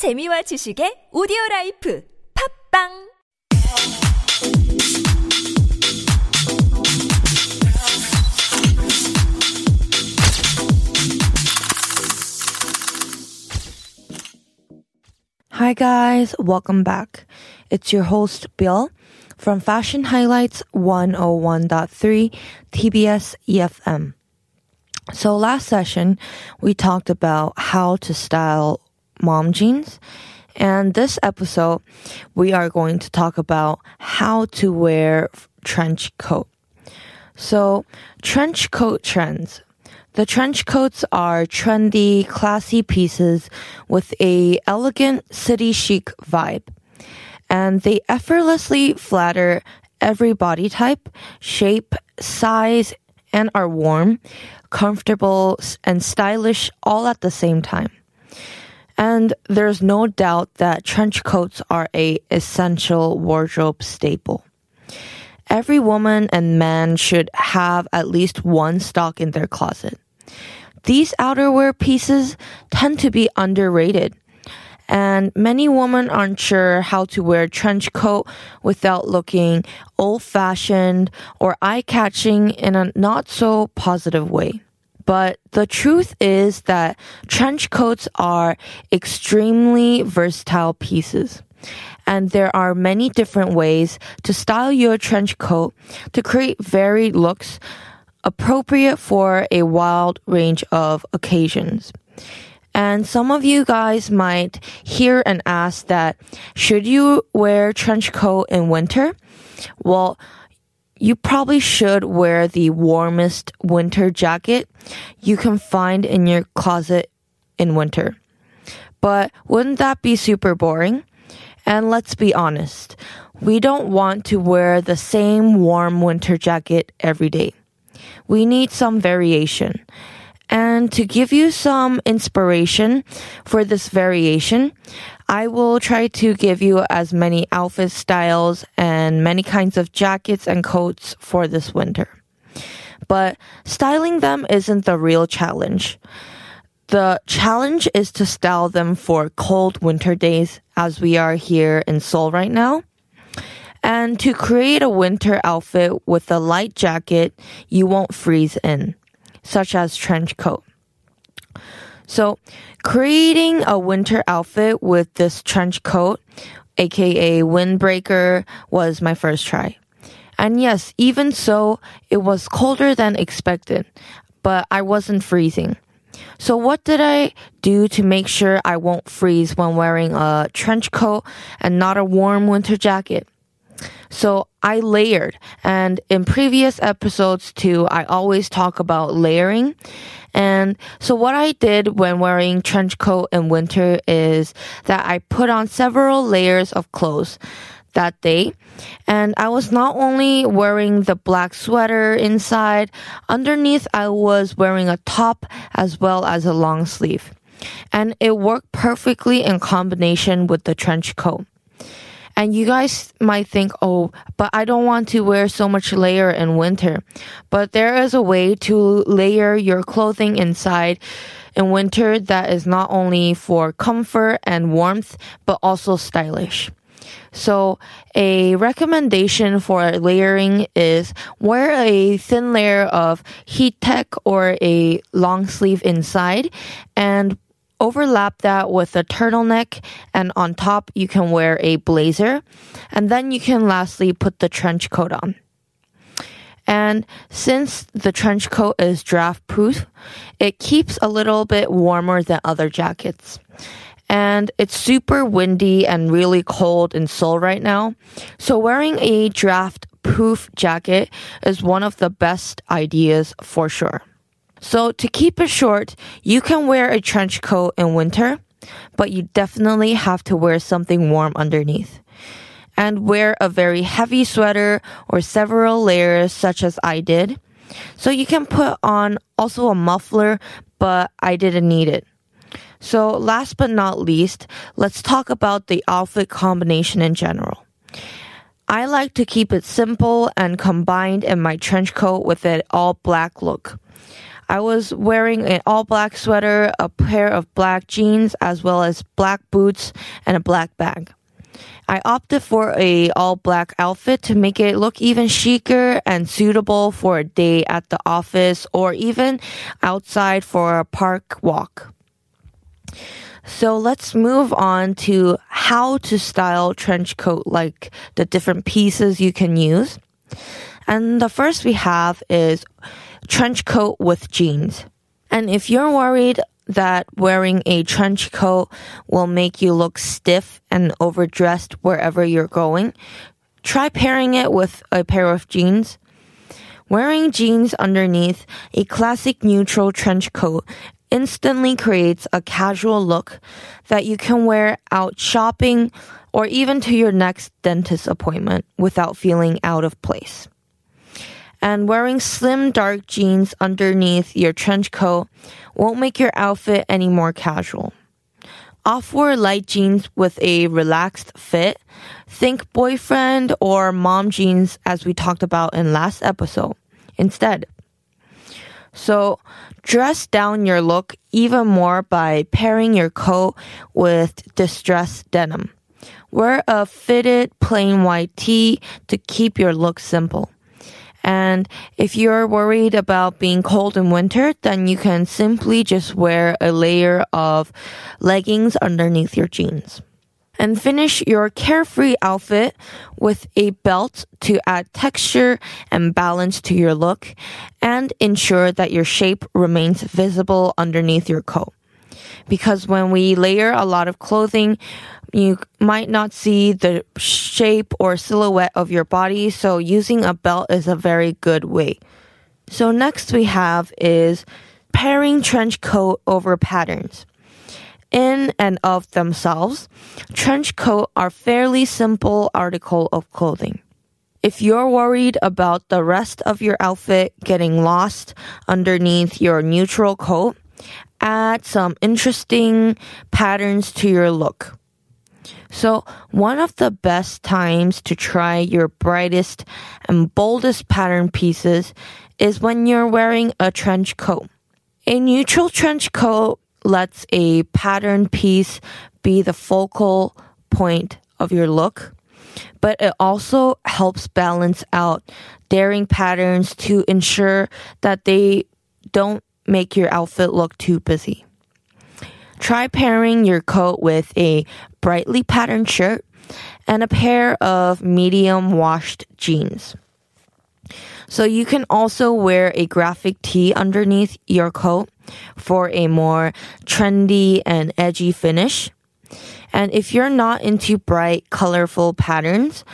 재미와 지식의 오디오 라이프 팟빵 Hi guys, welcome back. It's your host Bill from Fashion Highlights 101.3 TBS EFM. So last session we talked about how to style mom jeans and this episode we are going to talk about how to wear trench coat. So trench coat trends. The trench coats are trendy, classy pieces with a elegant city chic vibe. And they effortlessly flatter every body type, shape, size, and are warm, comfortable, and stylish all at the same time. And there's no doubt that trench coats are a essential wardrobe staple. Every woman and man should have at least one stock in their closet. These outerwear pieces tend to be underrated. And many women aren't sure how to wear a trench coat without looking old fashioned or eye catching in a not so positive way. But the truth is that trench coats are extremely versatile pieces and there are many different ways to style your trench coat to create varied looks appropriate for a wild range of occasions. And some of you guys might hear and ask that should you wear trench coat in winter? Well, you probably should wear the warmest winter jacket you can find in your closet in winter. But wouldn't that be super boring? And let's be honest, we don't want to wear the same warm winter jacket every day. We need some variation. And to give you some inspiration for this variation, I will try to give you as many outfit styles and many kinds of jackets and coats for this winter. But styling them isn't the real challenge. The challenge is to style them for cold winter days as we are here in Seoul right now. And to create a winter outfit with a light jacket you won't freeze in, such as trench coat. So, creating a winter outfit with this trench coat, aka windbreaker, was my first try. And yes, even so, it was colder than expected, but I wasn't freezing. So what did I do to make sure I won't freeze when wearing a trench coat and not a warm winter jacket? So I layered and in previous episodes too, I always talk about layering. And so what I did when wearing trench coat in winter is that I put on several layers of clothes that day. And I was not only wearing the black sweater inside, underneath I was wearing a top as well as a long sleeve. And it worked perfectly in combination with the trench coat. And you guys might think, oh, but I don't want to wear so much layer in winter. But there is a way to layer your clothing inside in winter that is not only for comfort and warmth, but also stylish. So a recommendation for layering is wear a thin layer of heat tech or a long sleeve inside and overlap that with a turtleneck and on top you can wear a blazer and then you can lastly put the trench coat on. And since the trench coat is draft proof, it keeps a little bit warmer than other jackets and it's super windy and really cold in Seoul right now. So wearing a draft proof jacket is one of the best ideas for sure. So to keep it short, you can wear a trench coat in winter, but you definitely have to wear something warm underneath. And wear a very heavy sweater or several layers such as I did. So you can put on also a muffler, but I didn't need it. So last but not least, let's talk about the outfit combination in general. I like to keep it simple and combined in my trench coat with an all black look. I was wearing an all black sweater, a pair of black jeans, as well as black boots and a black bag. I opted for a all black outfit to make it look even chicer and suitable for a day at the office or even outside for a park walk. So let's move on to how to style trench coat, like the different pieces you can use. And the first we have is trench coat with jeans. And if you're worried that wearing a trench coat will make you look stiff and overdressed wherever you're going, try pairing it with a pair of jeans. Wearing jeans underneath a classic neutral trench coat instantly creates a casual look that you can wear out shopping or even to your next dentist appointment without feeling out of place. And wearing slim dark jeans underneath your trench coat won't make your outfit any more casual. Off wear light jeans with a relaxed fit. Think boyfriend or mom jeans as we talked about in last episode instead. So dress down your look even more by pairing your coat with distressed denim. Wear a fitted plain white tee to keep your look simple. And if you're worried about being cold in winter, then you can simply just wear a layer of leggings underneath your jeans and finish your carefree outfit with a belt to add texture and balance to your look and ensure that your shape remains visible underneath your coat. Because when we layer a lot of clothing, you might not see the shape or silhouette of your body, so using a belt is a very good way. So next we have is pairing trench coat over patterns in and of themselves, trench coat are fairly simple article of clothing. If you're worried about the rest of your outfit getting lost underneath your neutral coat, add some interesting patterns to your look. So, one of the best times to try your brightest and boldest pattern pieces is when you're wearing a trench coat. A neutral trench coat lets a pattern piece be the focal point of your look, but it also helps balance out daring patterns to ensure that they don't make your outfit look too busy. Try pairing your coat with a brightly patterned shirt and a pair of medium washed jeans. So you can also wear a graphic tee underneath your coat for a more trendy and edgy finish. And if you're not into bright, colorful patterns,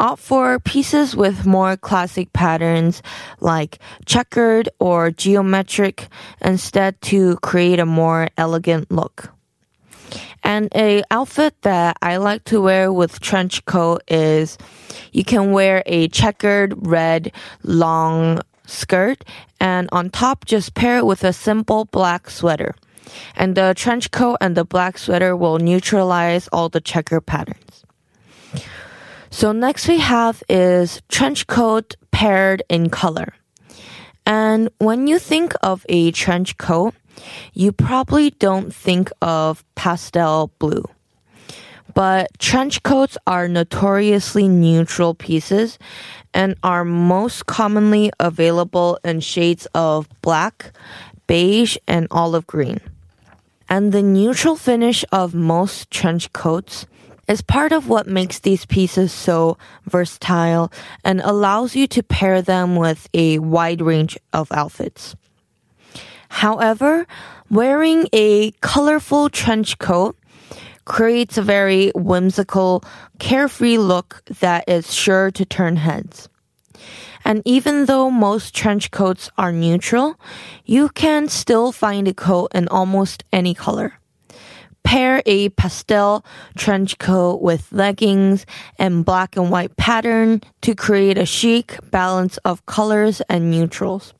opt for pieces with more classic patterns like checkered or geometric instead to create a more elegant look. And a outfit that I like to wear with trench coat is you can wear a checkered red long skirt and on top just pair it with a simple black sweater. And the trench coat and the black sweater will neutralize all the checker patterns. So next we have is trench coat paired in color. And when you think of a trench coat, you probably don't think of pastel blue. But trench coats are notoriously neutral pieces and are most commonly available in shades of black, beige, and olive green. And the neutral finish of most trench coats is part of what makes these pieces so versatile and allows you to pair them with a wide range of outfits. However, wearing a colorful trench coat creates a very whimsical, carefree look that is sure to turn heads. And even though most trench coats are neutral, you can still find a coat in almost any color. Pair a pastel trench coat with leggings and black and white pattern to create a chic balance of colors and neutrals.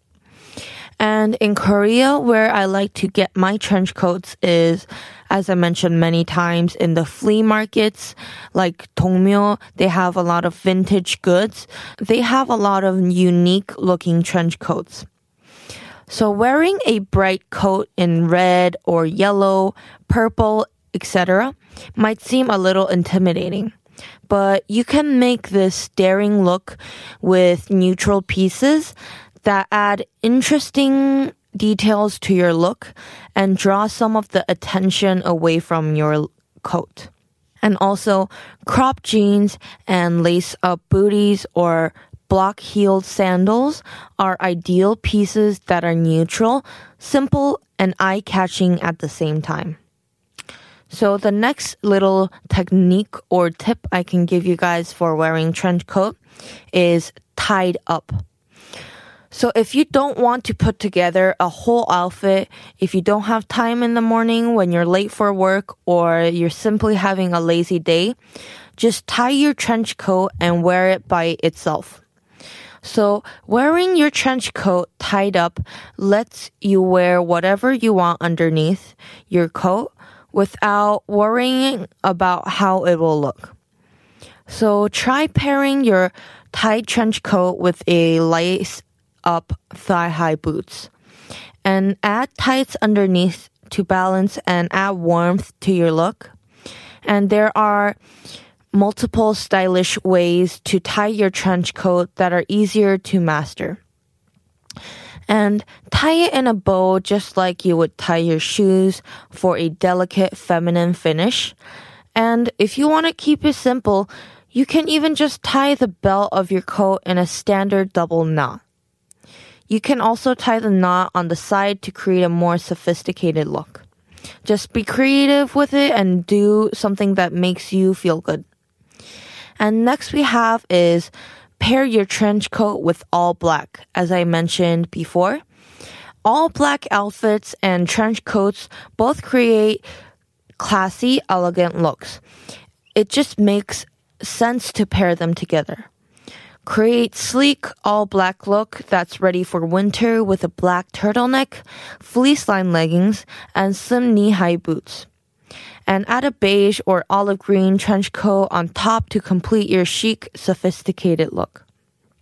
And in Korea, where I like to get my trench coats is, as I mentioned many times, in the flea markets like Dongmyo. They have a lot of vintage goods. They have a lot of unique looking trench coats. So wearing a bright coat in red or yellow, purple, etc. might seem a little intimidating. But you can make this daring look with neutral pieces that add interesting details to your look and draw some of the attention away from your coat. And also, crop jeans and lace up booties or block heeled sandals are ideal pieces that are neutral, simple, and eye catching at the same time. So the next little technique or tip I can give you guys for wearing trench coat is tied up. So if you don't want to put together a whole outfit, if you don't have time in the morning when you're late for work or you're simply having a lazy day, just tie your trench coat and wear it by itself. So wearing your trench coat tied up lets you wear whatever you want underneath your coat without worrying about how it will look. So try pairing your tight trench coat with a lace up thigh high boots and add tights underneath to balance and add warmth to your look. And there are multiple stylish ways to tie your trench coat that are easier to master. And tie it in a bow just like you would tie your shoes for a delicate feminine finish. And if you want to keep it simple, you can even just tie the belt of your coat in a standard double knot. You can also tie the knot on the side to create a more sophisticated look. Just be creative with it and do something that makes you feel good. And next we have is pair your trench coat with all black, as I mentioned before. All black outfits and trench coats both create classy, elegant looks. It just makes sense to pair them together. Create sleek all black look that's ready for winter with a black turtleneck, fleece lined leggings, and slim knee high boots. And add a beige or olive green trench coat on top to complete your chic, sophisticated look.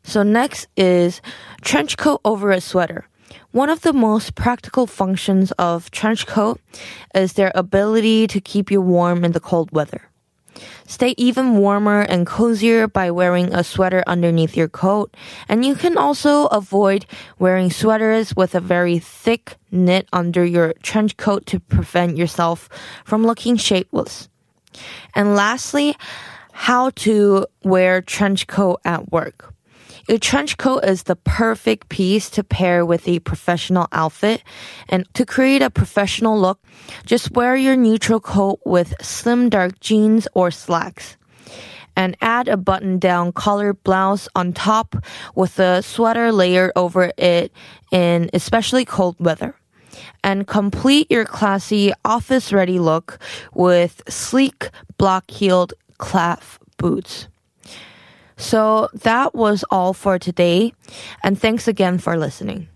So next is trench coat over a sweater. One of the most practical functions of trench coat is their ability to keep you warm in the cold weather. Stay even warmer and cozier by wearing a sweater underneath your coat. And you can also avoid wearing sweaters with a very thick knit under your trench coat to prevent yourself from looking shapeless. And lastly, how to wear trench coat at work. A trench coat is the perfect piece to pair with a professional outfit. And to create a professional look, just wear your neutral coat with slim dark jeans or slacks. And add a button down collared blouse on top with a sweater layer over it in especially cold weather. And complete your classy office ready look with sleek block heeled clef boots. So that was all for today. And thanks again for listening.